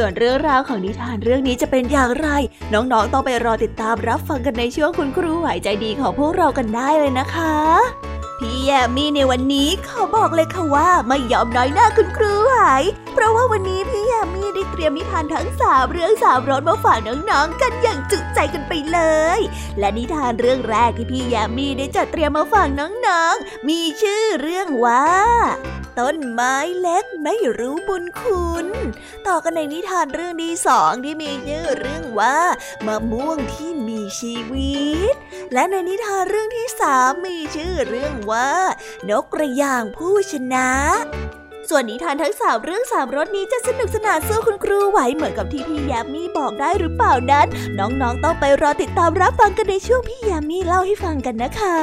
ส่วนเรื่องราวของนิทานเรื่องนี้จะเป็นอย่างไร น้องๆต้องไปรอติดตามรับฟังกันในช่วงคุณครูไหวใจดีของพวกเรากันได้เลยนะคะ พี่แยมมี่ในวันนี้ขอบอกเลยค่ะว่าไม่ยอมน้อยหน้าคุณครูไหวเพราะว่าวันนี้พี่แยมมี่ได้เตรียมนิทานทั้งสามเรื่องสามรสมาฝากน้องๆกันอย่างจุใจกันไปเลย และนิทานเรื่องแรกที่พี่แยมมี่ได้จัดเตรียมมาฝากน้องๆ มีชื่อเรื่องว่าต้นไม้เล็กไม่รู้บุญคุณ ต่อกันในนิทานเรื่องที่สองที่มีชื่อเรื่องว่ามะม่วงที่มีชีวิต และในนิทานเรื่องที่สามมีชื่อเรื่องว่า นกกระยางผู้ชนะ ส่วนนิทานทั้งสามเรื่องสามรสนี้จะสนุกสนานสู้คุณครูไหวเหมือนกับที่พี่ยามีบอกได้หรือเปล่านั้น น้องๆต้องไปรอติดตามรับฟังกันในช่วงพี่ยามีเล่าให้ฟังกันนะคะ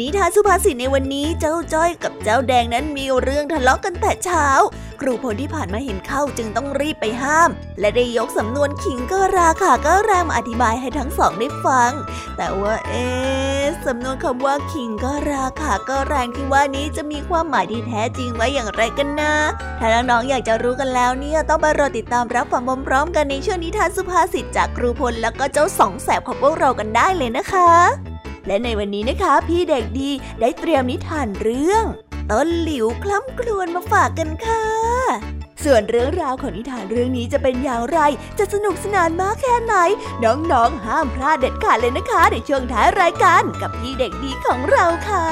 นิทานสุภาษิตในวันนี้เจ้าจ้อยกับเจ้าแดงนั้นมีเรื่องทะเลาะกันแต่เช้า ครูพลที่ผ่านมาเห็นเข้าจึงต้องรีบไปห้าม และได้ยกสำนวนขิงก็ราขาก็แรงมาอธิบายให้ทั้งสองได้ฟัง แต่ว่าเอ๊สำนวนคำว่าขิงก็ราขาก็แรงที่ว่านี้จะมีความหมายที่แท้จริงไว้อย่างไรกันนะ ถ้าน้องๆอยากจะรู้กันแล้วเนี่ยต้องไปรอติดตามรับฟังพร้อมๆกันในช่วงนิทานสุภาษิตจากครูพลแล้วก็เจ้าสองแสบของพวกเรากันได้เลยนะคะ และในวันนี้นะคะพี่เด็กดีได้เตรียมนิทานเรื่องต้นหลิวคล้ำครวนมาฝากกันค่ะ ส่วนเรื่องราวของนิทานเรื่องนี้จะเป็นอย่างไร จะสนุกสนานมากแค่ไหน น้องๆ ห้ามพลาดเด็ดขาดเลยนะคะ ในช่วงท้ายรายการกับพี่เด็กดีของเราค่ะ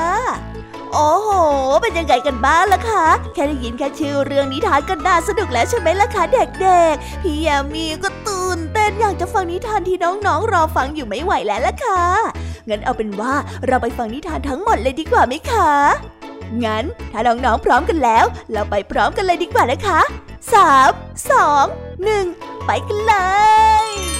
โอ้โห เป็นยังไงกันบ้างล่ะคะ แค่ได้ยินแค่ชื่อเรื่องนิทานก็น่าสนุกแล้วใช่ไหมล่ะคะเด็กๆ พี่ยามีก็ตื่นเต้นอยากจะฟังนิทานที่น้องๆรอฟังอยู่ไม่ไหวแล้วล่ะค่ะ งั้นเอาเป็นว่าเราไปฟังนิทานทั้งหมดเลยดีกว่าไหมคะ งั้นถ้าน้องๆพร้อมกันแล้ว เราไปพร้อมกันเลยดีกว่านะคะสามสองหนึ่งไปกันเลย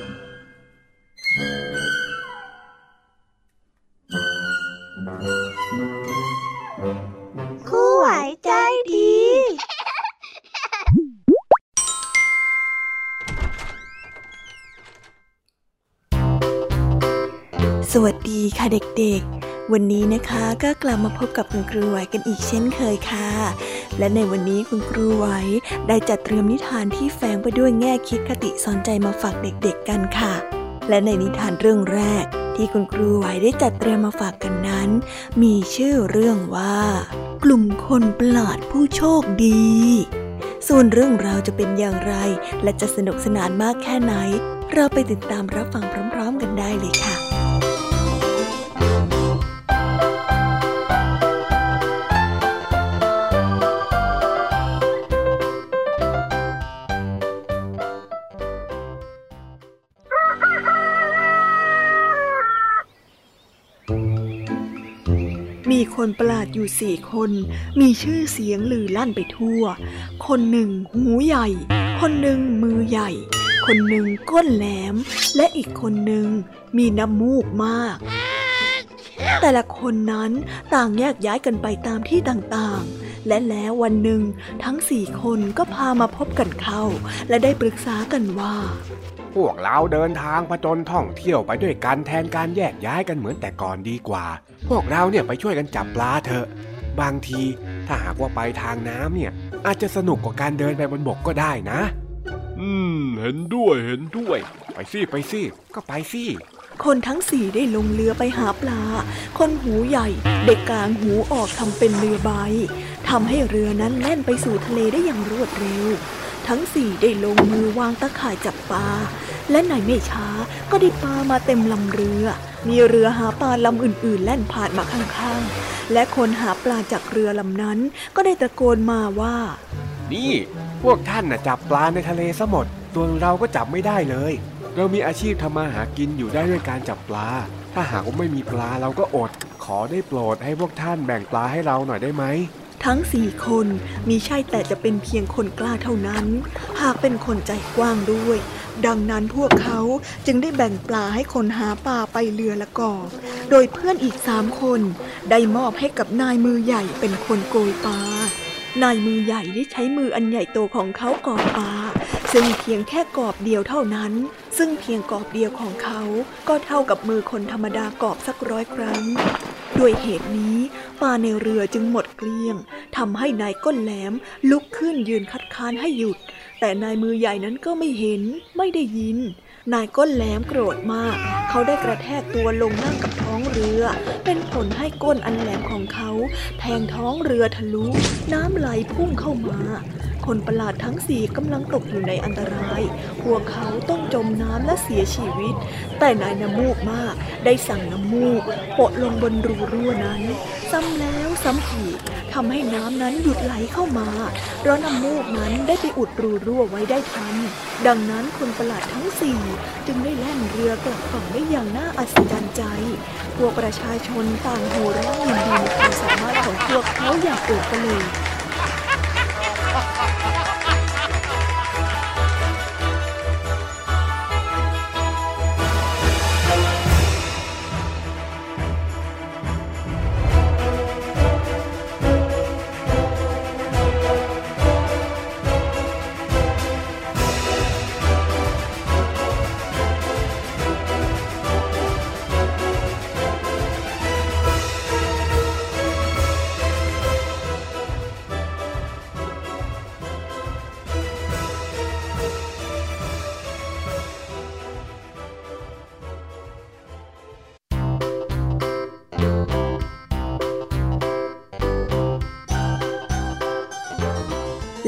วัสดีค่ะเด็กๆ วันนี้นะคะก็กลับมาพบกับคุณครูไหวกันอีกเช่นเคยค่ะ และในวันนี้คุณครูไหวได้จัดเตรียมนิทานที่แฝงไปด้วยแง่คิดคติสอนใจมาฝากเด็กๆกันค่ะ และในนิทานเรื่องแรก ที่คุณครูไหวได้จัดเตรียมมาฝากกันนั้น มีชื่อเรื่องว่า กลุ่มคนประหลาดผู้โชคดีส่วนเรื่องราวจะเป็นอย่างไร และจะสนุกสนานมากแค่ไหน เราไปติดตามรับฟังพร้อม ๆ กันได้เลยค่ะ คนประหลาดอยู่สี่คน มีชื่อเสียงลือลั่นไปทั่ว คนหนึ่งหูใหญ่ คนหนึ่งมือใหญ่ คนหนึ่งก้นแหลม และอีกคนหนึ่งมีน้ำมูกมาก แต่ละคนนั้นต่างแยกย้ายกันไปตามที่ต่างๆ และแล้ววันหนึ่งทั้งสี่คนก็พามาพบกันเข้า และได้ปรึกษากันว่า พวกเราเดินทางผจญท่องเที่ยวไปด้วยกันแทนการแยกย้ายกันเหมือนแต่ก่อนดีกว่า พวกเราเนี่ยไปช่วยกันจับปลาเถอะ บางทีถ้าหากว่าไปทางน้ำเนี่ยอาจจะสนุกกว่าการเดินไปบนบกก็ได้นะ อืม เห็นด้วยเห็นด้วย ไปสิไปสิก็ไปสิคนทั้งสี่ได้ลงเรือไปหาปลา คนหูใหญ่เด็กกลางหูออกทำเป็นเรือใบทำให้เรือนั้นแล่นไปสู่ทะเลได้อย่างรวดเร็ว ทั้งสี่ได้ลงมือวางตะข่ายจับปลา และในไม่ช้าก็ได้ปลามาเต็มลำเรือ มีเรือหาปลาลำอื่นๆ แล่นผ่านมาข้างๆ และคนหาปลาจากเรือลำนั้น ก็ได้ตะโกนมาว่า นี่ พวกท่านน่ะจับปลาในทะเลซะหมด ตัวเราก็จับไม่ได้เลย เรามีอาชีพทำมาหากินอยู่ได้ด้วยการจับปลา ถ้าหากว่าไม่มีปลาเราก็อด ขอได้โปรดให้พวกท่านแบ่งปลาให้เราหน่อยได้ไหม ทั้งสี่คนมีใช่แต่จะเป็นเพียงคนกล้าเท่านั้น หากเป็นคนใจกว้างด้วย ดังนั้นพวกเขาจึงได้แบ่งปลาให้คนหาปลาไปเรือละก่อ โดยเพื่อนอีกสามคน ได้มอบให้กับนายมือใหญ่เป็นคนโกยปลานายมือใหญ่ได้ใช้มืออันใหญ่โตของเขากอบปลาซึ่งเพียงแค่กอบเดียวเท่านั้น ซึ่งเพียงกอบเดียวของเขาก็เท่ากับมือคนธรรมดากอบสักร้อยครั้ง ด้วยเหตุนี้ปลาในเรือจึงหมดเกลี้ยงทำให้นายก้นแหลมลุกขึ้นยืนคัดค้านให้หยุด แต่นายมือใหญ่นั้นก็ไม่เห็นไม่ได้ยิน นายก้นแหลมโกรธมาก เขาได้กระแทกตัวลงนั่งกับท้องเรือ เป็นผลให้ก้นอันแหลมของเขาแทงท้องเรือทะลุ น้ำไหลพุ่งเข้ามาคนประหลาดทั้งสี่กำลังตกอยู่ในอันตราย พวกเขาต้องจมน้ำและเสียชีวิต แต่นายน้ำมูกมากได้สั่งน้ำมูกโปะลงบนรูรั่วนั้น ซ้ำแล้วซ้ำอีก ทำให้น้ำนั้นหยุดไหลเข้ามา เพราะน้ำมูกนั้นได้ไปอุดรูรั่วไว้ได้ทัน ดังนั้นคนประหลาดทั้งสี่จึงได้แล่นเรือกลับฝั่งได้อย่างน่าอัศจรรย์ใจ พวกประชาชนต่างโห่ร้องยินดีในความสามารถของพวกเขาอย่างเกิดกระเลย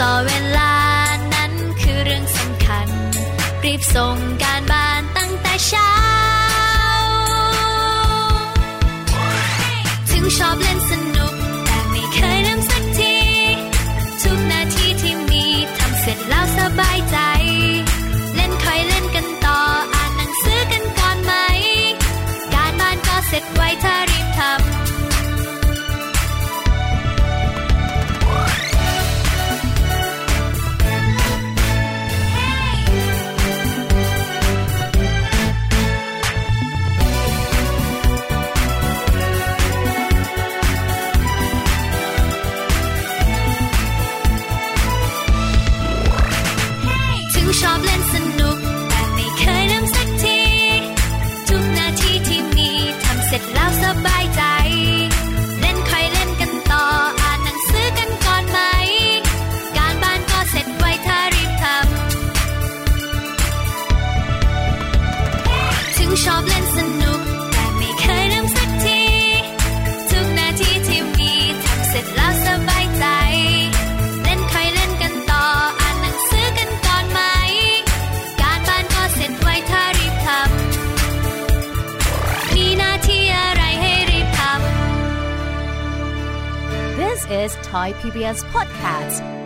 ต่อเวลานั้นคือเรื่องสำคัญ รีบส่งการบ้านตั้งแต่เช้า ถึงชอบเล่น Thai PBS podcast.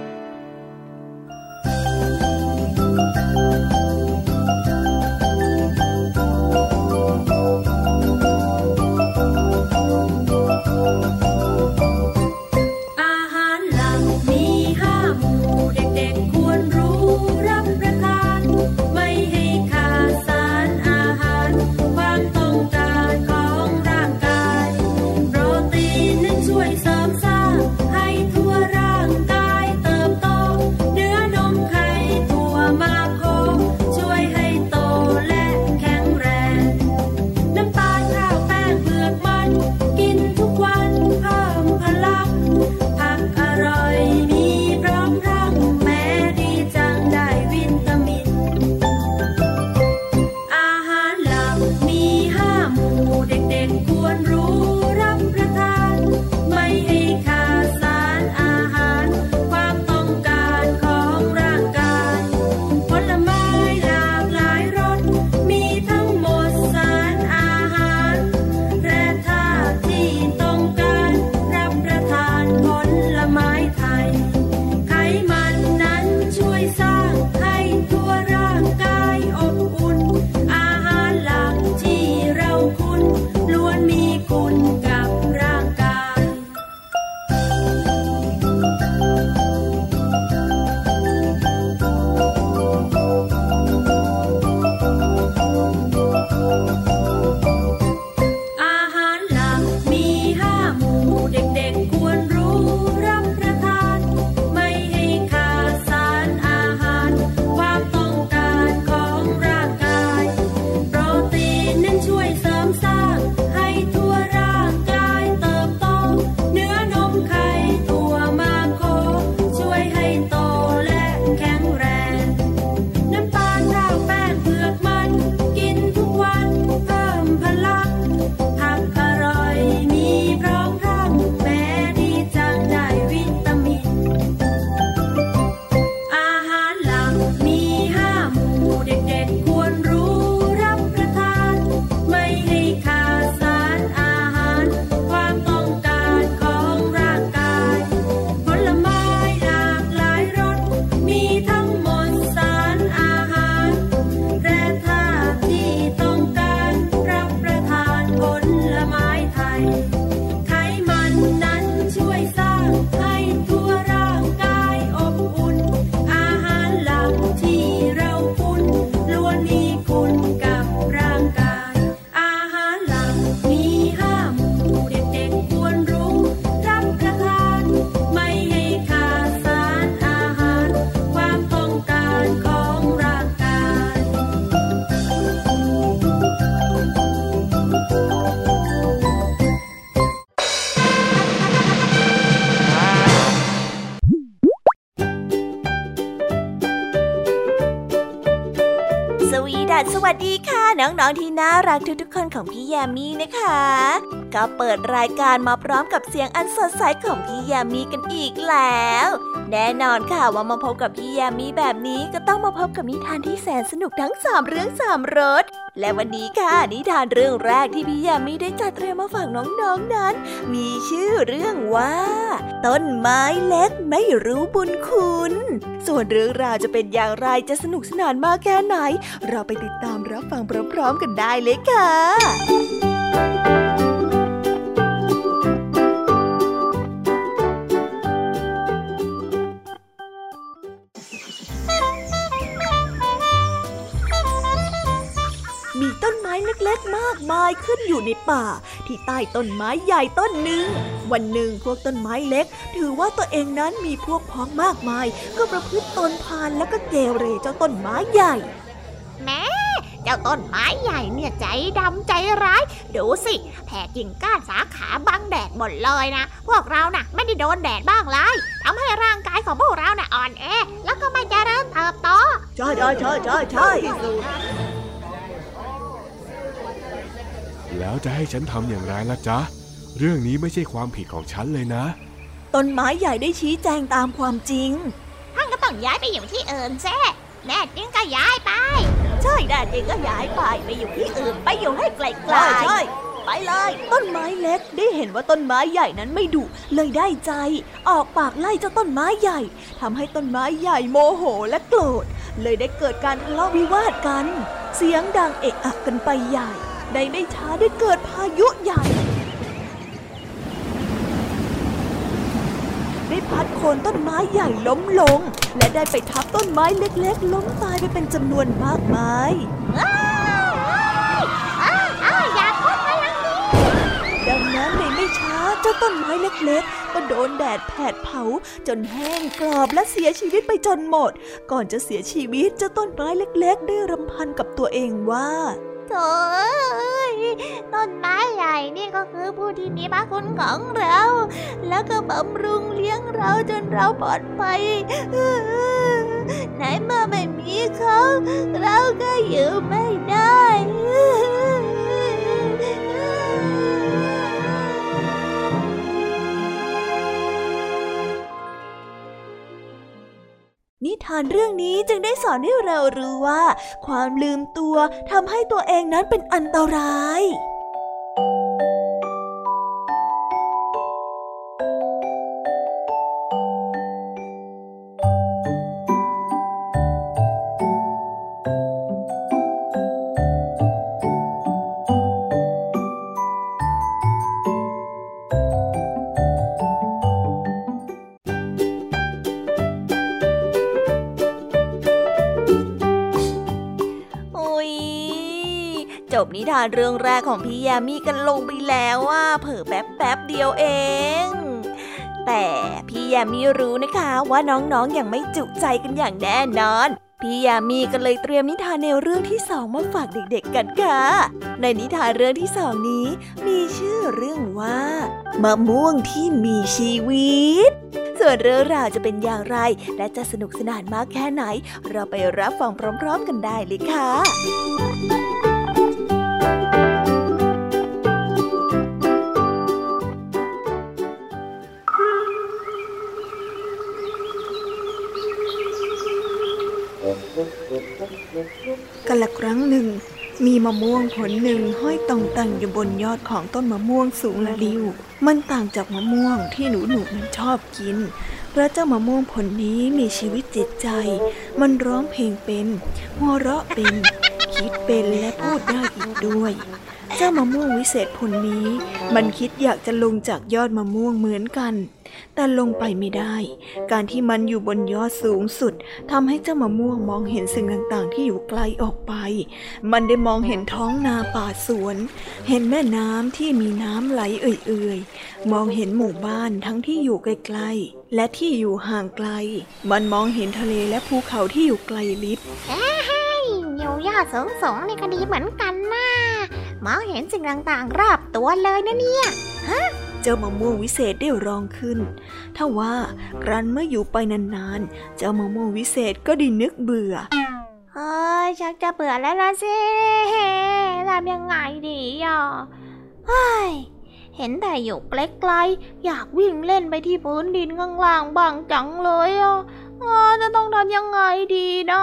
น่ารักทุกๆคนของพี่แยมี่นะคะ ก็เปิดรายการมาพร้อมกับเสียงอันสดใสของพี่แยมี่กันอีกแล้ว แน่นอนค่ะว่ามาพบกับพี่แยมี่แบบนี้ก็ต้องมาพบกับนิทานที่แสนสนุกทั้งสามเรื่องสามรสและวันนี้ค่ะนิทานเรื่องแรกที่พี่แยมมี่ได้จัดเตรียมมาฝากน้องๆนนั้น มีชื่อเรื่องว่า ต้นไม้เล็กไม่รู้บุญคุณ ส่วนเรื่องราวจะเป็นอย่างไรจะสนุกสนานมากแค่ไหน เราไปติดตามรับฟังพร้อมๆกันได้เลยค่ะ ล็กๆมากมายขึ้นอยู่ในป่า ที่ใต้ต้นไม้ใหญ่ต้นหนึ่ง วันหนึ่งพวกต้นไม้เล็ก ถือว่าตัวเองนั้นมีพวกพ้องมากมาย ก็ประพฤติตนพานแล้วก็เกเรเจ้าต้นไม้ใหญ่ แม่เจ้าต้นไม้ใหญ่เนี่ยใจดำใจร้าย ดูสิแผ่กิ่งก้านสาขาบังแดดหมดเลยนะ พวกเรานะ่ะไม่ได้โดนแดดบ้างเลยทำให้ร่างกายของพวกเรานะ่ะอ่อนแอ แล้วก็ไม่เจริญเติบโตใช่ใช่ใช่ใช่ใช่ แล้วจะให้ฉันทำอย่างไรล่ะจ๊ะ เรื่องนี้ไม่ใช่ความผิดของฉันเลยนะ ต้นไม้ใหญ่ได้ชี้แจงตามความจริง ท่านก็ต้องย้ายไปอยู่ที่อื่นแซ่แน่จริงก็ย้ายไป ใช่แน่จริงก็ย้ายไปไปอยู่ที่อื่นไปอยู่ให้ไกลๆใช่ใช่ไปเลย ต้นไม้เล็กได้เห็นว่าต้นไม้ใหญ่นั้นไม่ดุเลยได้ใจ ออกปากไล่เจ้าต้นไม้ใหญ่ทำให้ต้นไม้ใหญ่โมโหและโกรธ เลยได้เกิดการทะเลาะวิวาทกัน เสียงดังเอะอะกันไปใหญ่ ในไม่ช้าได้เกิดพายุใหญ่ ได้พัดโคนต้นไม้ใหญ่ล้มลง และได้ไปทับต้นไม้เล็กๆ ล้มตายไปเป็นจำนวนมากมายดังนั้นในไม่ช้าเจ้าต้นไม้เล็กๆ ก็โดนแดดแผดเผา จนแห้งกรอบและเสียชีวิตไปจนหมด ก่อนจะเสียชีวิตเจ้าต้นไม้เล็ก ๆ ได้รำพันกับตัวเองว่า โถยต้นไม้ใหญ่นี่ก็คือผู้ที่มีพระคุณของเรา แล้วก็บำรุงเลี้ยงเราจนเราปลอดภัยไหนเมื่อไม่มีเขา เราก็อยู่ไม่ได้ นิทานเรื่องนี้จึงได้สอนให้เรารู้ว่า ความลืมตัวทำให้ตัวเองนั้นเป็นอันตราย นิทานเรื่องแรกของพี่ยามีกันลงไปแล้วว่าเผอแป๊บแป๊บเดียวเอง แต่พี่ยามีรู้นะคะว่าน้องๆออย่างไม่จุใจกันอย่างแน่นอนพี่ยามีก็เลยเตรียมนิทานแนวเรื่องที่สองมาฝากเด็กๆกันค่ะ ในนิทานเรื่องที่สองนี้ มีชื่อเรื่องว่ามะม่วงที่มีชีวิต ส่วนเรื่องราวจะเป็นอย่างไร และจะสนุกสนานมากแค่ไหน เราไปรับฟังพร้อม ๆ กันได้เลยค่ะ กันละครั้งหนึ่ง มีมะม่วงผลหนึ่งห้อยต่องแต่งอยู่บนยอดของต้นมะม่วงสูงละลิว มันต่างจากมะม่วงที่หนูหนูมันชอบกิน เพราะเจ้ามะม่วงผลนี้มีชีวิตจิตใจ มันร้องเพลงเป็น หัวเราะเป็น คิดเป็นและพูดได้อีกด้วย จ้ามะม่วงวิเศษผลนี้ มันคิดอยากจะลงจากยอดมะม่วงเหมือนกัน แต่ลงไปไม่ได้ การที่มันอยู่บนยอดสูงสุดทำให้เจ้ามะม่วงมองเห็นสิ่งต่างๆ ที่อยู่ไกลออกไป มันได้มองเห็นท้องนาป่าสวน เห็นแม่น้ำที่มีน้ำไหลเอื่อยๆ มองเห็นหมู่บ้านทั้งที่อยู่ไกลๆ และที่อยู่ห่างไกล มันมองเห็นทะเลและภูเขาที่อยู่ไกลลิบอยู่ยอดสูงสูงๆนี่ก็ดีเหมือนกันนะ มองเห็นสิ่งต่างๆ รอบตัวเลยนะเนี่ยเจ้ามะม่วงวิเศษได้ร้องขึ้นถ้าว่าครั้นเมื่ออยู่ไปนานๆ เจ้ามะม่วงวิเศษก็ไดีนึกเบื่อเฮ้ยชักจะเบื่อแล้วละสิทำยังไงดีอะเฮ้ยเห็นแต่อยู่ไกลๆอยากวิ่งเล่นไปที่พื้นดินข้างล่างบ้างจังเลยอะเออจะต้องทำยังไงดีนะ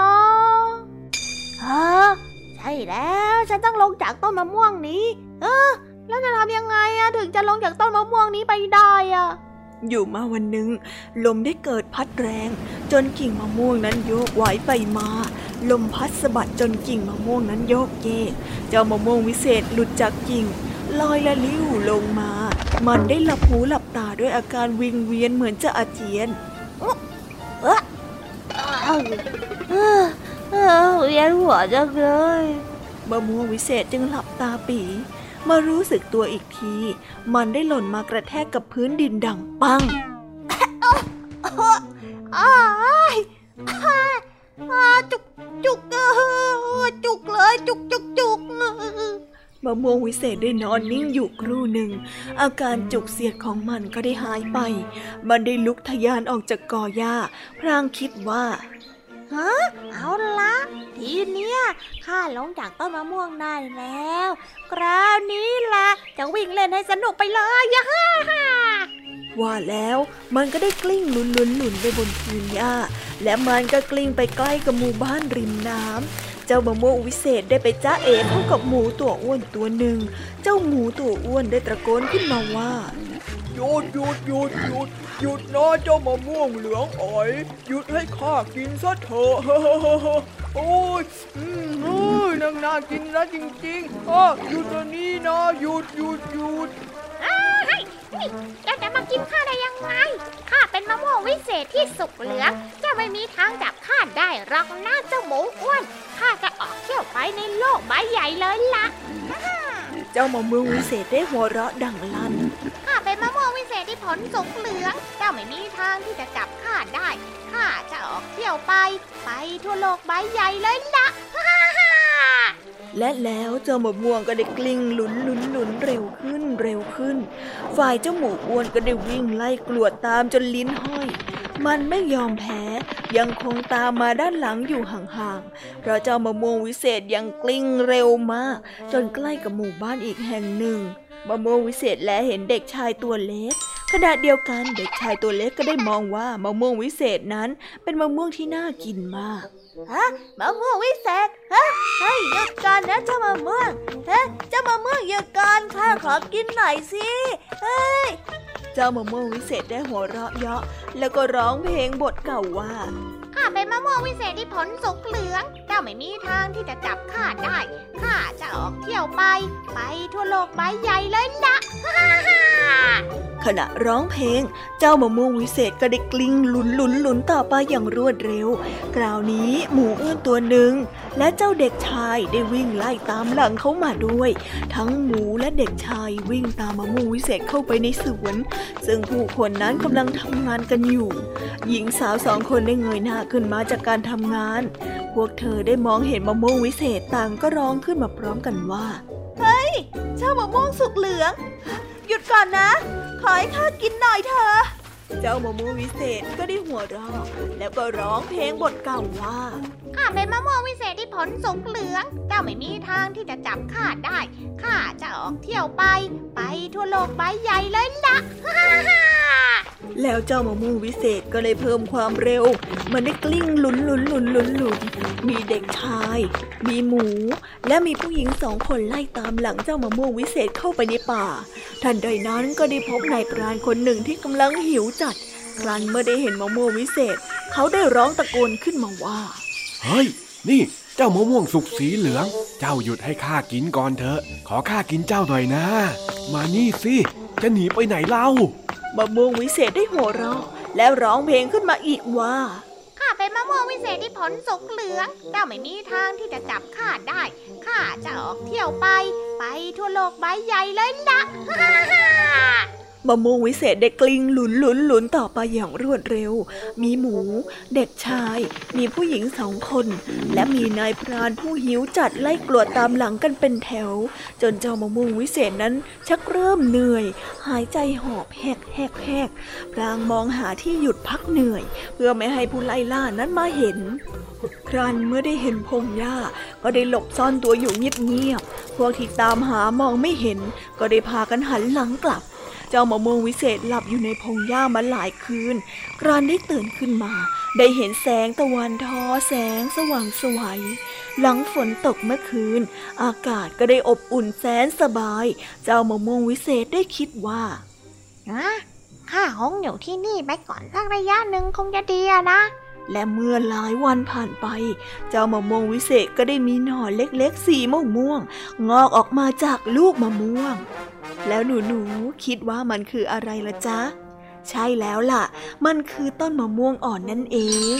ฮะ ใช่แล้วฉันต้องลงจากต้นมะม่วงนี้ เออ แล้วจะทำยังไงอะถึงจะลงจากต้นมะม่วงนี้ไปได้อะอยู่มาวันหนึ่งลมได้เกิดพัดแรง จนกิ่งมะม่วงนั้นโยกไหวไปมา ลมพัดสะบัดจนกิ่งมะม่วงนั้นโยกเยกเจ้ามะม่วงวิเศษหลุดจากกิ่งลอยละลิ้วลงมา มันได้หลับหูหลับตาด้วยอาการวิงเวียนเหมือนจะอาเจียนเออ เออเออเวียนหัวจังเลยมะม่วงวิเศษจึงหลับตาปีมารู้สึกตัวอีกที มันได้หล่นมากระแทกกับพื้นดินดังปังอ้ายจุกจุกจุกเลย จุกจุกจุกมะม่วงวิเศษได้นอนนิ่งอยู่ครู่หนึ่ง อาการจุกเสียดของมันก็ได้หายไป มันได้ลุกทะยานออกจากกอหญ้า พรางคิดว่า ฮะเอาละทีเนี้ยข้าลงจากต้นมะม่วงได้แล้ว คราวนี้ละจะวิ่งเล่นให้สนุกไปเลยยะฮ่าฮ่าว่าแล้วมันก็ได้กลิ้งหลุนหลุนหลุนไปบนพื้นหญ้า และมันก็กลิ้งไปใกล้กับหมู่บ้านริมน้ำเจ้ามะม่วงวิเศษได้ไปจ้าเอ๋เข้ากับหมูตัวอ้วนตัวหนึ่ง เจ้าหมูตัวอ้วนได้ตะโกนขึ้นมาว่าหยุดหยุดหยุดหยุด หยุดนะเจ้ามะม่วงเหลืองอ๋อย หยุดให้ข้ากินซะเถอะโอ้ยอืมเฮ้ยนางน่ากินนะจริงๆอ้าหยุดตรงนี้นะหยุดหยุดหยุดเจ้าจะมากินข้าได้ยังไงข้าเป็นมะม่วงวิเศษที่สุกเหลืองเจ้าไม่มีทางจับข้าได้หรอกนะเจ้าหมูอ้วนข้าจะออกเที่ยวไปในโลกใบใหญ่เลยล่ะ เจ้ามะม่วงวิเศษได้หัวเราะดังลั่นข้า เป็นมะม่วงวิเศษที่ผลสุกเหลือง เจ้าไม่มีทางที่จะจับข้าได้ ข้าจะออกเที่ยวไป ไปทั่วโลกใบใหญ่เลยล่ะและแล้วเจ้ามะม่วงก็ได้กลิ้งหลุนหลุนหลุนเร็วขึ้นเร็วขึ้น ฝ่ายเจ้าหมูอ้วนก็ได้วิ่งไล่กลวดตามจนลิ้นห้อย มันไม่ยอมแพ้ยังคงตามมาด้านหลังอยู่ห่างๆ เพราะเจ้ามะม่วงวิเศษยังกลิ้งเร็วมาก จนใกล้กับหมู่บ้านอีกแห่งหนึ่ง มะม่วงวิเศษและเห็นเด็กชายตัวเล็กขณะเดียวกันเด็กชายตัวเล็กก็ได้มองว่ามะม่วงวิเศษนั้น เป็นมะม่วงที่น่ากินมากฮะมะม่วงวิเศษฮะให้หยุดก่อนนะเจ้ามะม่วงฮะเจ้ามะม่วงหยุดก่อนข้าขอกินหน่อยสิเฮ้ยเจ้ามะม่วงวิเศษได้หัวเราะเยาะแล้วก็ร้องเพลงบทเก่าว่า ข้าเป็นมะม่วงวิเศษที่ผลสุกเหลือง เจ้าไม่มีทางที่จะจับข้าได้ ข้าจะออกเที่ยวไป ไปทั่วโลกใบใหญ่เลยละขณะร้องเพลง เจ้ามะม่วงวิเศษก็ได้กลิ้งหลุนหลุนหลุนต่อไปอย่างรวดเร็ว คราวนี้หมูอ้วนตัวหนึ่ง และเจ้าเด็กชายได้วิ่งไล่ตามหลังเขามาด้วย ทั้งหมูและเด็กชายวิ่งตามมะม่วงวิเศษเข้าไปในสวน ซึ่งผู้คนนั้นกำลังทำงานกันอยู่ หญิงสาวสองคนได้เงยหน้าขึ้นมาจากการทำงาน พวกเธอได้มองเห็นมะม่วงวิเศษต่างก็ร้องขึ้นมาพร้อมกันว่า เฮ้ยเจ้ามะม่วงสุกเหลือง หยุดก่อนนะ ขอให้ข้ากินหน่อยเถอะ เจ้ามะม่วงวิเศษก็ได้หัวเราะแล้วก็ร้องเพลงบทเก่าว่าข้าเป็นมะม่วงวิเศษที่ผลสูงเหลืองเจ้าไม่มีทางที่จะจับข้าได้ข้าจะออกเที่ยวไป ไปทั่วโลกใบใหญ่เลยล่ะฮ่าฮ่าแล้วเจ้ามะม่วงวิเศษก็เลยเพิ่มความเร็ว มันได้กลิ้งหลุนหลุนหลุนหลุนหลุนมีเด็กชาย มีหมู และมีผู้หญิงสองคนไล่ตามหลังเจ้ามะม่วงวิเศษเข้าไปในป่า ทันใดนั้นก็ได้พบนายพรานคนหนึ่งที่กำลังหิวจัด ครั้นเมื่อได้เห็นมะม่วงวิเศษ เขาได้ร้องตะโกนขึ้นมาว่า เฮ้ย นี่เจ้ามะม่วงสุกสีเหลือง เจ้าหยุดให้ข้ากินก่อนเถอะ ขอข้ากินเจ้าหน่อยนะ มานี่สิจะหนีไปไหนเล่ามะม่วงวิเศษได้หัวเราะแล้วร้องเพลงขึ้นมาอีกว่าข้าเป็นมะม่วงวิเศษที่ผลสุกเหลืองเจ้าไม่มีทางที่จะจับข้าได้ข้าจะออกเที่ยวไป ไปทั่วโลกใบใหญ่เลยละฮ่าฮ่า มะม่วงวิเศษได้กลิ้งหลุนหลุนหลุนต่อไปอย่างรวดเร็ว มีหมู เด็กชาย มีผู้หญิงสองคน และมีนายพรานผู้หิวจัดไล่กลัวตามหลังกันเป็นแถว จนเจ้ามะม่วงวิเศษนั้นชักเริ่มเหนื่อย หายใจหอบแหกแหกแหกพลางมองหาที่หยุดพักเหนื่อย เพื่อไม่ให้ผู้ไล่ล่านั้นมาเห็นครันเมื่อได้เห็นพงหญ้าก็ได้หลบซ่อนตัวอยู่เงียบๆพวกที่ตามหามองไม่เห็น ก็ได้พากันหันหลังกลับ เจ้ามะม่วงวิเศษหลับอยู่ในพงหญ้ามาหลายคืนครันได้ตื่นขึ้นมา ได้เห็นแสงตะวันทอแสงสว่างสวย หลังฝนตกเมื่อคืน อากาศก็ได้อบอุ่นแสนสบาย เจ้ามะม่วงวิเศษได้คิดว่านะข้าคงอยู่ที่นี่ไปก่อนสักระยะหนึ่งคงจะดีอะนะ และเมื่อหลายวันผ่านไป เจ้ามะม่วงวิเศษก็ได้มีหน่อเล็กๆสีม่วงม่วงงอกออกมาจากลูกมะม่วง แล้วหนูหนูคิดว่ามันคืออะไรละจ๊ะ ใช่แล้วล่ะ มันคือต้นมะม่วงอ่อนนั่นเอง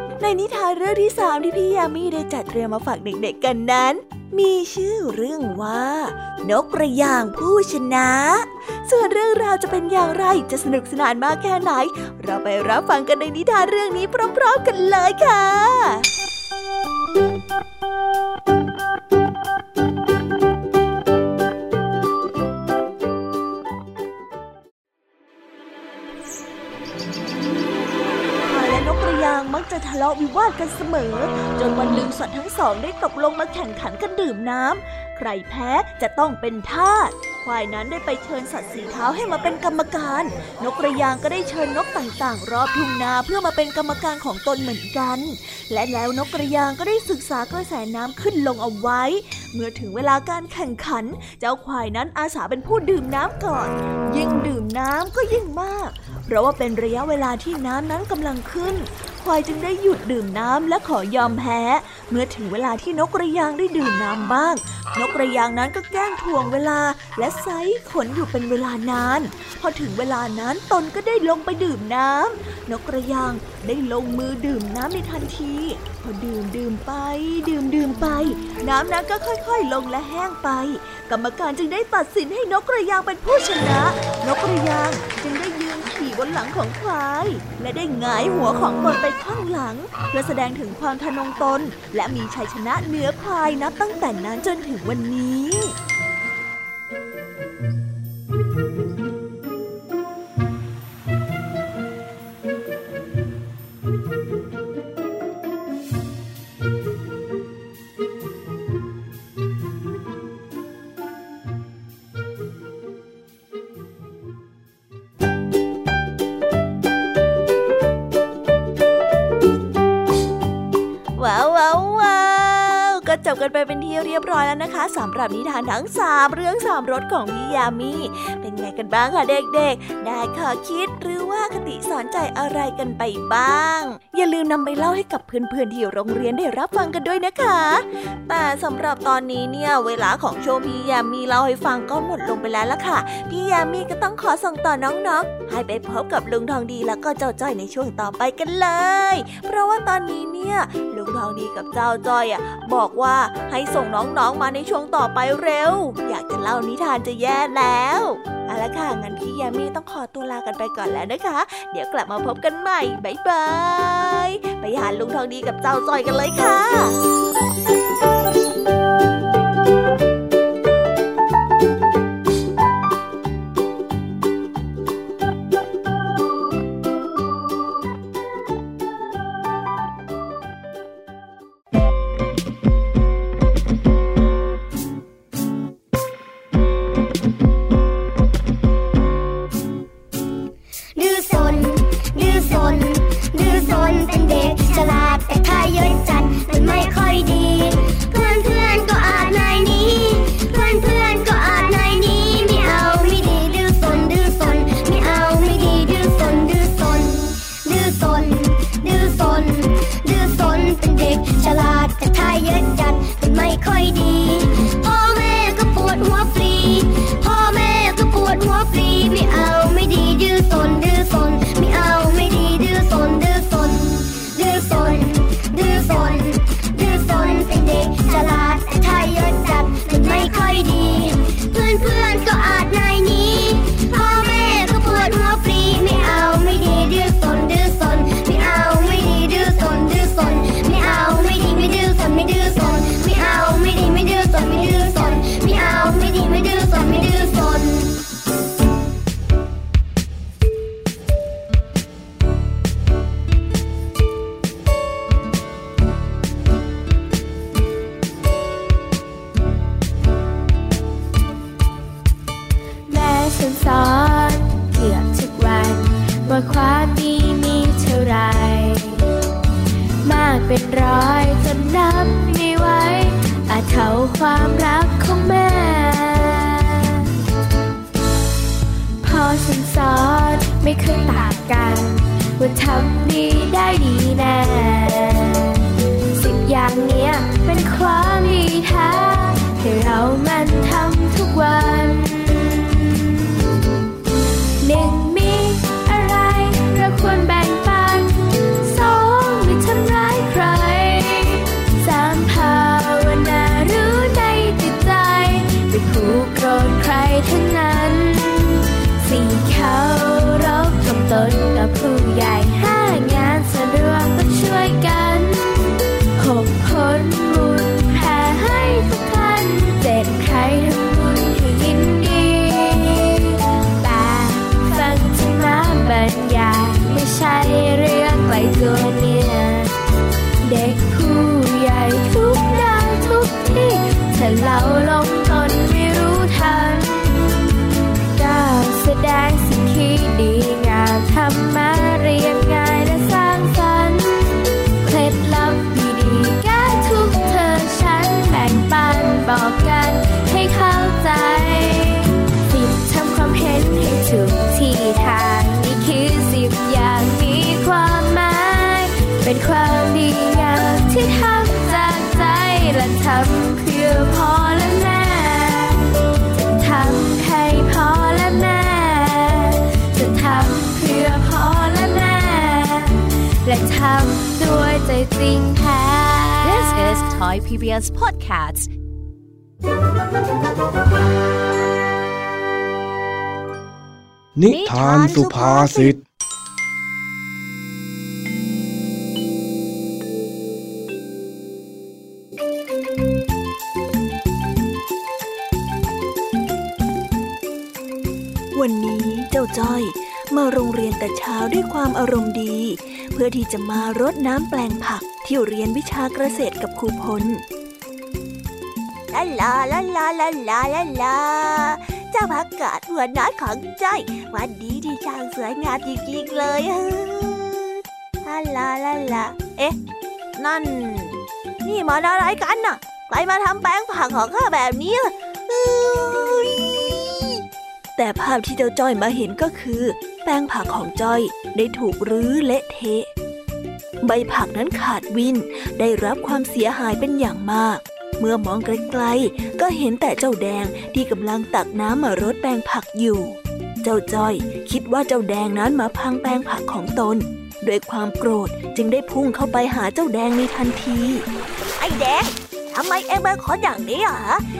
ในนิทานเรื่องที่สามที่พี่ยามีได้จัดเตรียมมาฝากเด็กๆกันนั้น มีชื่อเรื่องว่า นกกระยางผู้ชนะ ส่วนเรื่องราวจะเป็นอย่างไรจะสนุกสนานมากแค่ไหน เราไปรับฟังกันในนิทานเรื่องนี้พร้อมๆกันเลยค่ะางมักจะทะเลาะวิวาทกันเสมอ จนวันหนึ่งสัตว์ทั้งสองได้ตกลงมาแข่งขันกันดื่มน้ำใครแพ้จะต้องเป็นทาสควายนั้นได้ไปเชิญสัตว์สีเท้าให้มาเป็นกรรมการ นกกระยางก็ได้เชิญนกต่างๆ รอบทุ่งนาเพื่อมาเป็นกรรมการของตนเหมือนกัน และแล้วนกกระยางก็ได้ศึกษากระแสน้ำขึ้นลงเอาไว้ เมื่อถึงเวลาการแข่งขัน เจ้าควายนั้นอาสาเป็นผู้ดื่มน้ำก่อน ยิ่งดื่มน้ำก็ยิ่งมาก เพราะว่าเป็นระยะเวลาที่น้ำนั้นกำลังขึ้น ควายจึงได้หยุดดื่มน้ำและขอยอมแพ้ เมื่อถึงเวลาที่นกกระยางได้ดื่มน้ำบ้าง นกกระยางนั้นก็แกล้งทวงเวลา และไซขนอยู่เป็นเวลานาน พอถึงเวลานั้นตนก็ได้ลงไปดื่มน้ำนกกระยางได้ลงมือดื่มน้ำในทันที พอดื่มดื่มไป ดื่มดื่มไป น้ำนั้นก็ค่อยๆ ลงและแห้งไป กรรมการจึงได้ตัดสินให้นกกระยางเป็นผู้ชนะ นกกระยางจึงได้ยืนขี่บนหลังของควาย และได้หงายหัวของตนไปข้างหลัง เพื่อแสดงถึงความทะนงตน และมีชัยชนะเหนือควายนับตั้งแต่นั้นจนถึงวันนี้ รียบร้อยแล้วนะคะสำหรับนิทานทั้งสามเรื่องสามรสของพี่ยามีเป็นไงกันบ้างคะเด็กๆ ได้ข้อคิดหรือว่าคติสอนใจอะไรกันไปบ้าง อย่าลืมนำไปเล่าให้กับเพื่อนๆที่โรงเรียนได้รับฟังกันด้วยนะคะ แต่สำหรับตอนนี้เนี่ยเวลาของโชว์พี่ยามีเล่าให้ฟังก็หมดลงไปแล้วล่ะค่ะ พี่ยามีก็ต้องขอส่งต่อน้องๆ ให้ไปพบกับลุงทองดีแล้วก็เจ้าจ้อยในช่วงต่อไปกันเลย เพราะว่าตอนนี้เนี่ยลุงทองดีกับเจ้าจ้อยอะบอกว่าให้ส่งน้องๆมาในช่วงต่อไปเร็ว อยากจะเล่านิทานจะแย่แล้วเอาละค่ะ งั้นพี่ยามีต้องขอตัวลากันไปก่อนแล้วนะคะ เดี๋ยวกลับมาพบกันใหม่ บ๊ายบายไปหาลุงทองดีกับเจ้าจอยกันเลยค่ะ ทำด้วยใจจริงแท้ This is Thai PBS Podcast นิทานสุภาษิตวันนี้เจ้าจ้อย มาโรงเรียนแต่เช้าด้วยความอารมณ์ดี เพื่อที่จะมารดน้ำแปลงผักที่เรียนวิชาเกษตรกับครูพลลาลาลาลาลาลาลาลาเจ้าผักกาดหัวน้อยของจ้อยวันดีที่ช่างสวยงามจริงๆเลยลาลาลาลาเอ๊ะ นั่น นี่มันอะไรกันน่ะใครมาทำแปลงผักของข้าแบบนี้ล่ะเอ้ย แต่ภาพที่เจ้าจ้อยมาเห็นก็คือ แปลงผักของจ้อยได้ถูกรื้อเละเทะ ใบผักนั้นขาดวินได้รับความเสียหายเป็นอย่างมาก เมื่อมองไกลๆก็เห็นแต่เจ้าแดงที่กำลังตักน้ำมารดแปลงผักอยู่ เจ้าจ้อยคิดว่าเจ้าแดงนั้นมาพังแปลงผักของตนด้วยความโกรธจึงได้พุ่งเข้าไปหาเจ้าแดงในทันที ไอ้แดงำไมเอ็งเป็นคนอย่างนี้อะ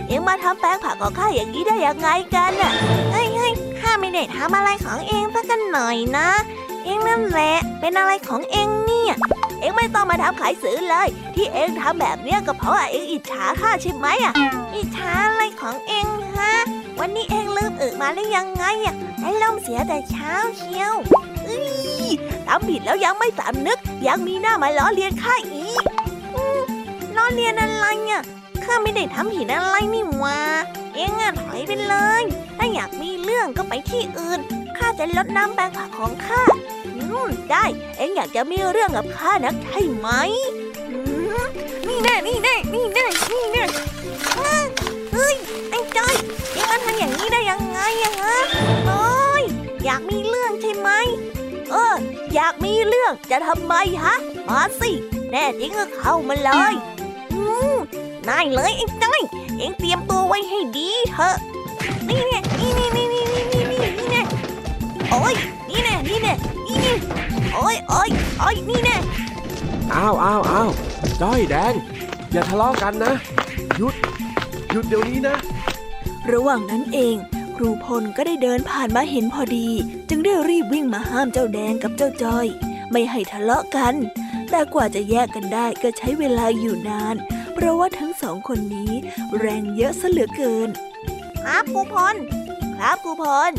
เอ็งมาทำแปลงผักของข้าอย่างนี้ได้ยังไงกันน่ะเฮ้ยเฮ้ยข้าไม่ได้ทำอะไรของเอ็งสักกันหน่อยนะ เอ็งนั่นแหละ เป็นอะไรของเอ็งเนี่ย เอ็งไม่ต้องมาทำขายสื่อเลย ที่เอ็งทำแบบเนี้ยก็เพราะเอ็งอิจฉาข้าใช่ไหมอะ อิจฉาอะไรของเอ็งฮะ วันนี้เอ็งลืมอึมาหรือยังไงอะไอ้ล่มเสียแต่เช้าเชียวเอ้ยทำผิดแล้วยังไม่สำนึก ยังมีหน้ามาล้อเลียนข้าอีก ล้อเลียนอะไรอะข้าไม่ได้ทำผิดอะไรนี่หว่าเอ็งอะถอยไปเลย ถ้าอยากมีเรื่องก็ไปที่อื่น ข้าจะลดน้ำแปลงผักของข้าอืมได้ เอ็งอยากจะมีเรื่องกับข้านักใช่ไหมนี่แน่นี่แน่นี่แน่นี่แน่เฮ้ยไอ้จ้อยเอ็งมาทำอย่างนี้ได้ยังไงอะฮะโอ้ยอยากมีเรื่องใช่ไหมเออ อยากมีเรื่องจะทำไมฮะ มาสิ แน่จริงก็เข้ามาเลย ได้เลยไอ้จ้อยเอ็งเตรียมตัวไว้ให้ดีเถอะ นี่เนี่ยนี่นี่นี่นี่นี่นี่นี่เนี่ยโอ้ยนี่แน่นี่แน่นี่นี่โอ้ยโอ้ยโอ้ยนี่แน่อ้าวอ้าวอ้าวจ้อยแดง อย่าทะเลาะกันนะ หยุด หยุดเดี๋ยวนี้นะ ระหว่างนั้นเอง ครูพลก็ได้เดินผ่านมาเห็นพอดี จึงได้รีบวิ่งมาห้ามเจ้าแดงกับเจ้าจอย ไม่ให้ทะเลาะกัน แต่กว่าจะแยกกันได้ก็ใช้เวลาอยู่นานเพ ราะว่าทั้งสองคนนี้ แรงเยอะซะเหลือเกิน ครับครูพล ครับครูพล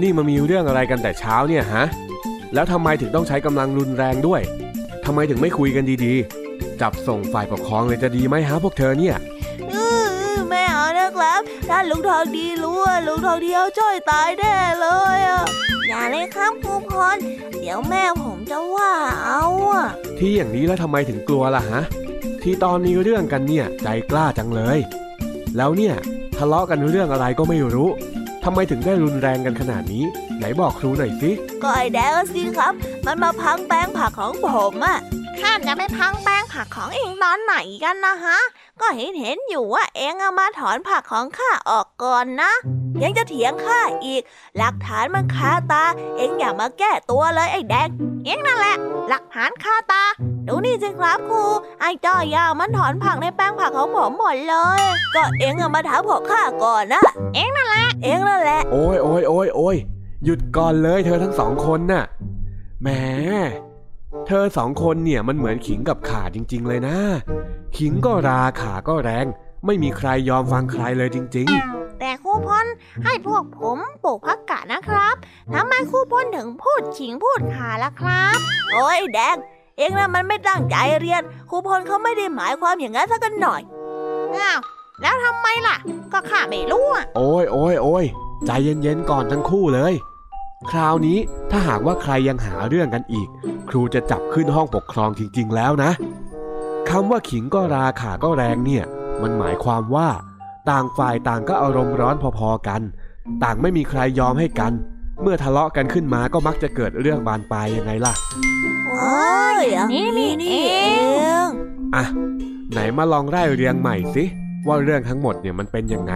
นี่มามีเรื่องอะไรกันแต่เช้าเนี่ยฮะ แล้วทำไมถึงต้องใช้กำลังรุนแรงด้วยทำไมถึงไม่คุยกันดีๆ จับส่งฝ่ายปกครองเลยจะดีไหมฮะพวกเธอเนี่ยอือไม่เอานะครับถ้าลุงทองดีรู้ว่าลุงทองดีเอาจ้อยตายแน่เลยอะอย่าเลยครับครูพลเดี๋ยวแม่ผมจะว่าเอาอะที่อย่างนี้แล้วทำไมถึงกลัวล่ะฮะ ที่ตอนนี้เรื่องกันเนี่ยใจกล้าจังเลย แล้วเนี่ยทะเลาะกันเรื่องอะไรก็ไม่รู้ทำไมถึงได้รุนแรงกันขนาดนี้ ไหนบอกครูหน่อยสิก็ไอแดงสิครับ มันมาพังแปลงผักของผมอะข้าจะไปพังแป้งผักของเองตอนไหนกันนะฮะ ก็เห็นเห็นอยู่ว่าเองเอามาถอนผักของข้าออกก่อนนะ ยังจะเถียงข้าอีก หลักฐานมันคาตา เอ็งอย่ามาแก้ตัวเลยไอ้แดง เองนั่นแหละ หลักฐานคาตา ดูนี่สิครับครู ไอ้จ้อยยาวมันถอนผักในแป้งผักของผมหมดเลย ก็เอ็งอะมาถามผมข้าก่อนนะ เองนั่นแหละ เอ็งนั่นแหละ โอ้ยโอ้ยโอ้ยโอ้ยหยุดก่อนเลยเธอทั้งสองคนน่ะ แหม เธอสองคนเนี่ยมันเหมือนขิงกับข่าจริง ๆ เลยนะ ขิงก็ราขาก็แรง ไม่มีใครยอมฟังใครเลยจริงแต่ครูพลให้พวกผมปลูกผักกาดนะครับ ทำไมครูพลถึงพูดขิงพูดขาล่ะครับ โอ้ยแดง เอ็งน่ะมันไม่ตั้งใจเรียนครูพลเขาไม่ได้หมายความอย่างนั้นสักหน่อยอ้าวแล้วทำไมล่ะ ก็ข้าไม่รู้อะๆโอ้ยโอ้ยโอ้ยใจเย็นๆก่อนทั้งคู่เลย คราวนี้ถ้าหากว่าใครยังหาเรื่องกันอีก ครูจะจับขึ้นห้องปกครองจริง ๆ แล้วนะคำว่าขิงก็ราขาก็แรงเนี่ย มันหมายความว่า ต่างฝ่ายต่างก็อารมณ์ร้อนพอๆกัน ต่างไม่มีใครยอมให้กัน เมื่อทะเลาะกันขึ้นมาก็มักจะเกิดเรื่องบานปลายยังไงล่ะโอ้ยอย่างนี้นี่เองอะไหนมาลองไล่เรียงใหม่สิว่าเรื่องทั้งหมดเนี่ยมันเป็นยังไง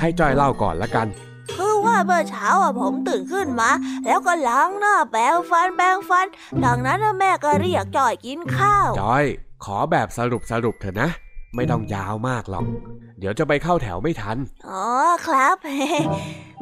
ให้จอยเล่าก่อนละกัน คือว่าเมื่อเช้าอะผมตื่นขึ้นมา แล้วก็ล้างหน้าแปรงฟันแปรงฟัน ดังนั้นน่ะแม่ก็เรียกจอยกินข้าวจอย ขอแบบสรุปสรุปเถอะนะ ไม่ต้องยาวมากหรอก เดี๋ยวจะไปเข้าแถวไม่ทัน อ๋อครับ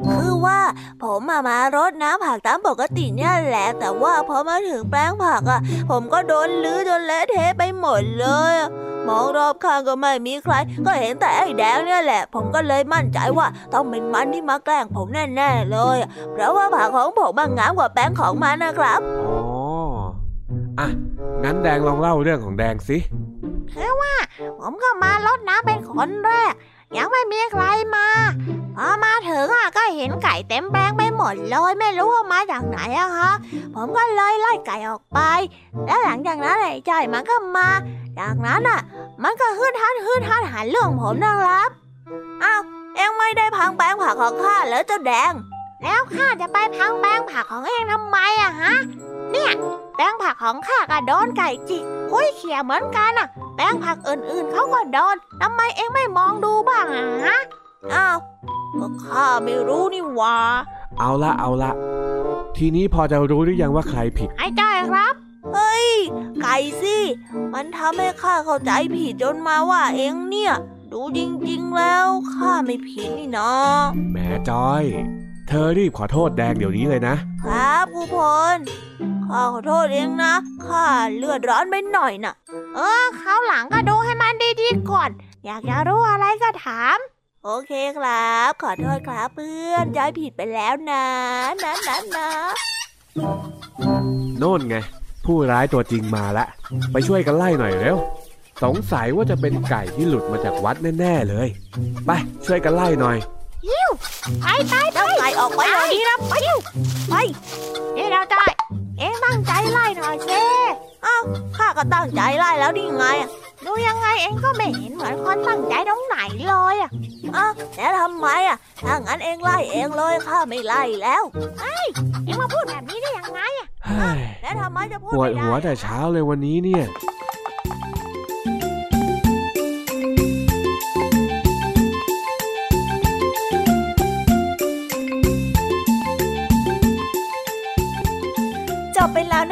คือว่าผมมามารดน้ำผักตามปกติเนี่ยแหละ แต่ว่าพอมาถึงแปลงผักอะ ผมก็โดนลื้อจนเละเทะไปหมดเลยอะมองรอบข้างก็ไม่มีใคร ก็เห็นแต่ไอ้แดงเนี่ยแหละ ผมก็เลยมั่นใจว่าต้องเป็นมันที่มาแกล้งผมแน่ๆเลยอะเพราะว่าผักของผมมันงามกว่าแป้งของมันนะครับ อ๋อ อะ งั้นแดงลองเล่าเรื่องของแดงสิ คือว่าผมก็มารดน้ำเป็นคนแรก ยังไม่มีใครมา พอมาถึงอะก็เห็นไก่เต็มแปลงไปหมดเลยไม่รู้ว่ามาจากไหนอะคะผมก็เลยไล่ไก่ออกไป แล้วหลังจากนั้นไอ้จ้อยมันก็มาจากนั้นอะ มันก็ฮืดฮัดฮืดฮัดหาเรื่องผมนะครับอ้าวเอ็งไม่ได้พังแป้งผักของข้าเหรอเจ้าแดง แล้วข้าจะไปพังแปลงผักของเอ็งทำไมอะฮะ เนี่ยแปลงผักของข้าก็โดนไก่จิกคุยเขี่ยเหมือนกันอะ แปลงผักอื่นๆเขาก็โดนทำไมเองไม่มองดูบ้างอะฮะอ้าวก็ข้าไม่รู้นี่หว่า เอาละเอาละ ทีนี้พอจะรู้หรือยังว่าใครผิดไอ้จ้อยครับ เฮ้ย ไก่สิ มันทำให้ข้าเข้าใจผิดจนมาว่าเอ็งเนี่ย ดูจริงๆแล้วข้าไม่ผิดนี่เนาะแหมจอย เธอรีบขอโทษแดงเดี๋ยวนี้เลยนะ ครับครูพลข้าขอโทษเองนะข้าเลือดร้อนไปหน่อยน่ะ เออคราวหลังก็ดูให้มันดีๆก่อน อยากจะรู้อะไรก็ถาม โอเคครับ ขอโทษครับเพื่อนย้อยผิดไปแล้วนะนะนะนะโน่นไง ผู้ร้ายตัวจริงมาละไปช่วยกันไล่หน่อยเร็วสงสัยว่าจะเป็นไก่ที่หลุดมาจากวัดแน่ ๆ เลย ไปช่วยกันไล่หน่อย ไปไปเจ้าไก่ออกไปเดี๋ยวนี้นะไปไปนี่เราจ้อยเองตั้งใจไล่หน่อยสิเอ้าข้าก็ตั้งใจไล่แล้วนี่ไงอะดูยังไงเองก็ไม่เห็นเหมือนคนตั้งใจตรงไหนเลยอะเอ้าแล้วทำไมอะถ้างั้นเองไล่เองเลยข้าไม่ไล่แล้วเองมาพูดแบบนี้ได้ยังไงอะเฮ้ยแล้วทำไมจะพูดปวดไม่ได้หัวแต่เช้าเลยวันนี้เนี่ย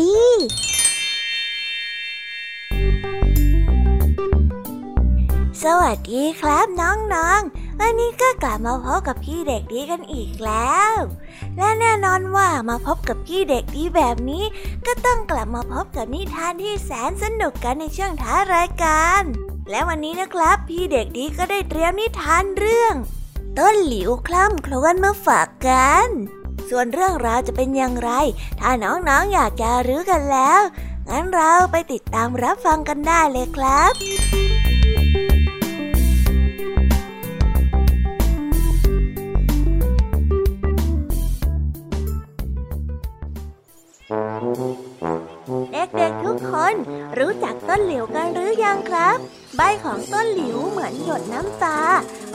ดีสวัสดีครับน้องๆ วันนี้ก็กลับมาพบกับพี่เด็กดีกันอีกแล้ว และแน่นอนว่ามาพบกับพี่เด็กดีแบบนี้ ก็ต้องกลับมาพบกับนิทานที่แสนสนุกกันในช่วงท้ายรายการ และวันนี้นะครับ พี่เด็กดีก็ได้เตรียมนิทานเรื่อง ต้นหลิวคล่ำครวนมาฝากกัน ส่วนเรื่องราวจะเป็นอย่างไร ถ้าน้องๆออยากจะรู้กันแล้ว งั้นเราไปติดตามรับฟังกันได้เลยครับเด็กๆทุกคนรู้จักต้นหลิวกันหรือยังครับ ใบของต้นหลิวเหมือนหยดน้ำตา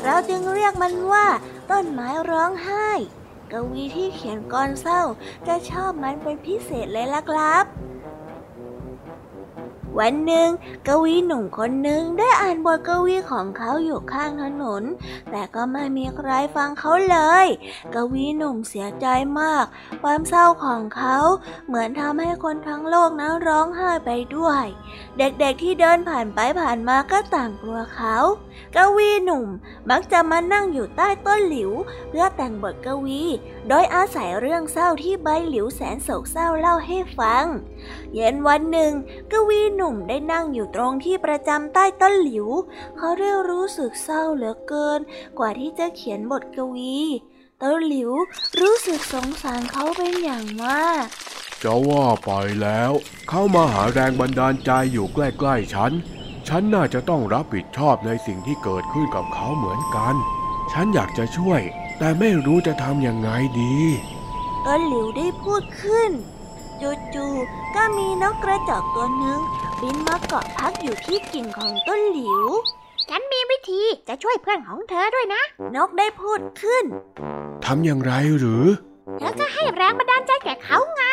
เราจึงเรียกมันว่า ต้นไม้ร้องไห้ กวีที่เขียนกรเศร้า จะชอบมันเป็นพิเศษเลยล่ะครับ วันหนึ่งกวีหนุ่มคนหนึ่งได้อ่านบทกวีของเขาอยู่ข้างถนน แต่ก็ไม่มีใครฟังเขาเลย กวีหนุ่มเสียใจมาก ความเศร้าของเขาเหมือนทำให้คนทั้งโลกนั้นร้องไห้ไปด้วย เด็กๆที่เดินผ่านไปผ่านมาก็ต่างกลัวเขา กวีหนุ่มมักจะมานั่งอยู่ใต้ต้นหลิว เพื่อแต่งบทกวี โดยอาศัยเรื่องเศร้าที่ใบหลิวแสนโศกเศร้าเล่าให้ฟัง เย็นวันหนึ่งกวีหนุ่มได้นั่งอยู่ตรงที่ประจำใต้ต้นหลิว เขาได้รู้สึกเศร้าเหลือเกิน กว่าที่จะเขียนบทกวี ต้นหลิวรู้สึกสงสารเขาเป็นอย่างมากจะว่าไปแล้ว เขามาหาแรงบันดาลใจอยู่ใกล้ๆฉัน ฉันน่าจะต้องรับผิดชอบในสิ่งที่เกิดขึ้นกับเขาเหมือนกัน ฉันอยากจะช่วย แต่ไม่รู้จะทำยังไงดีต้นหลิวได้พูดขึ้น จู่ๆก็มีนกกระจอกตัวหนึ่งบินมาเกาะพักอยู่ที่กิ่งของต้นหลิว ฉันมีวิธีจะช่วยเพื่อนของเธอด้วยนะ นกได้พูดขึ้น ทำอย่างไรหรือเธอก็ให้แรงบันดาลใจแก่เขาไง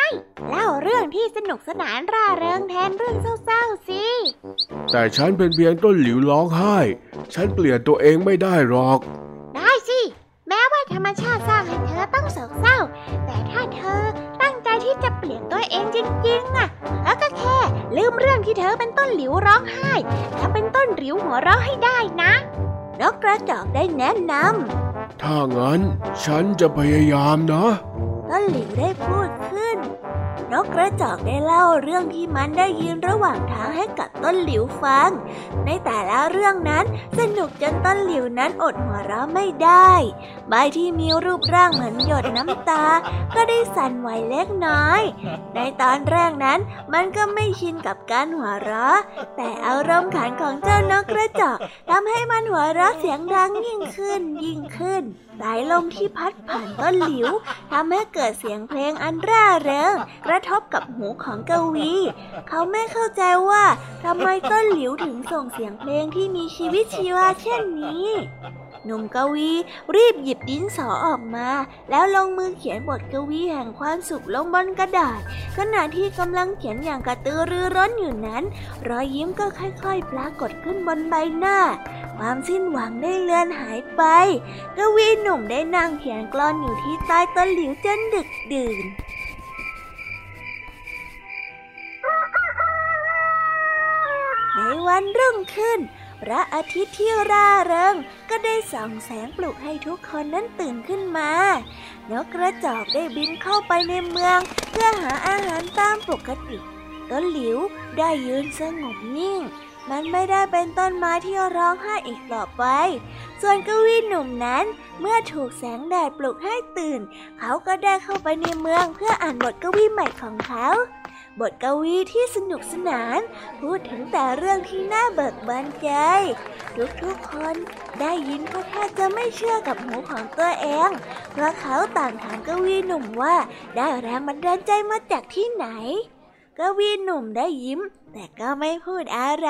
เล่าเรื่องที่สนุกสนานร่าเริงแทนเรื่องเศร้าๆสิ แต่ฉันเป็นเพียงต้นหลิวร้องไห้ ฉันเปลี่ยนตัวเองไม่ได้หรอก ได้สิ แม้ว่าธรรมชาติสร้างให้เธอต้องโศกเศร้า แต่ถ้าเธอตั้งใจที่จะเปลี่ยนตัวเองจริงๆอะแล้วก็แค่ลืมเรื่องที่เธอเป็นต้นหลิวร้องไห้และเป็นต้นหลิวหัวเราะให้ได้นะนกกระจอกได้แนะนำถ้างั้นฉันจะพยายามนะ ต้นหลิวได้พูดขึ้น นกกระจอกได้เล่าเรื่องที่มันได้ยินระหว่างทางให้กับต้นหลิวฟัง ในแต่ละเรื่องนั้นสนุกจนต้นหลิวนั้นอดหัวเราะไม่ได้ ใบที่มีรูปร่างเหมือนหยดน้ำตา ก็ได้สั่นไหวเล็กน้อย ในตอนแรกนั้นมันก็ไม่ชินกับการหัวเราะ แต่อารมณ์ขันของเจ้านกกระจอกทำให้มันหัวเราะเสียงดังยิ่งขึ้นยิ่งขึ้น สายลมที่พัดผ่านต้นหลิวทำให้เกิดเสียงเพลงอันร่าเริงกระทบกับหูของกวี เขาไม่เข้าใจว่าทำไมต้นหลิวถึงส่งเสียงเพลงที่มีชีวิตชีวาเช่นนี้หนุ่มกวีรีบหยิบดินสอออกมา แล้วลงมือเขียนบทกวีแห่งความสุขลงบนกระดาษ ขณะที่กำลังเขียนอย่างกระตือรือร้นอยู่นั้น รอยยิ้มก็ค่อยๆ ปรากฏขึ้นบนใบหน้า ความสิ้นหวังได้เลือนหายไป กวีหนุ่มได้นั่งเขียนกลอนอยู่ที่ใต้ต้นหลิวจนดึกดื่นในวันรุ่งขึ้น พระอาทิตย์ที่ร่าเริงก็ได้ส่องแสงปลุกให้ทุกคนนั้นตื่นขึ้นมานกกระจอกได้บินเข้าไปในเมือง เพื่อหาอาหารตามปกติต้นหลิวได้ยืนสงบนิ่ง มันไม่ได้เป็นต้นไม้ที่ร้องไห้อีกต่อไป ส่วนกวีหนุ่มนั้นเมื่อถูกแสงแดดปลุกให้ตื่น เขาก็ได้เข้าไปในเมืองเพื่ออ่านบทกวีใหม่ของเขา บทกวีที่สนุกสนาน พูดถึงแต่เรื่องที่น่าเบิกบานใจ ทุกๆคนได้ยินก็แทบจะไม่เชื่อกับหูของตัวเอง เพราะเขาต่างถามกวีหนุ่มว่าได้แรงบันดาลใจมาจากที่ไหนกวีหนุ่มได้ยิ้ม แต่ก็ไม่พูดอะไร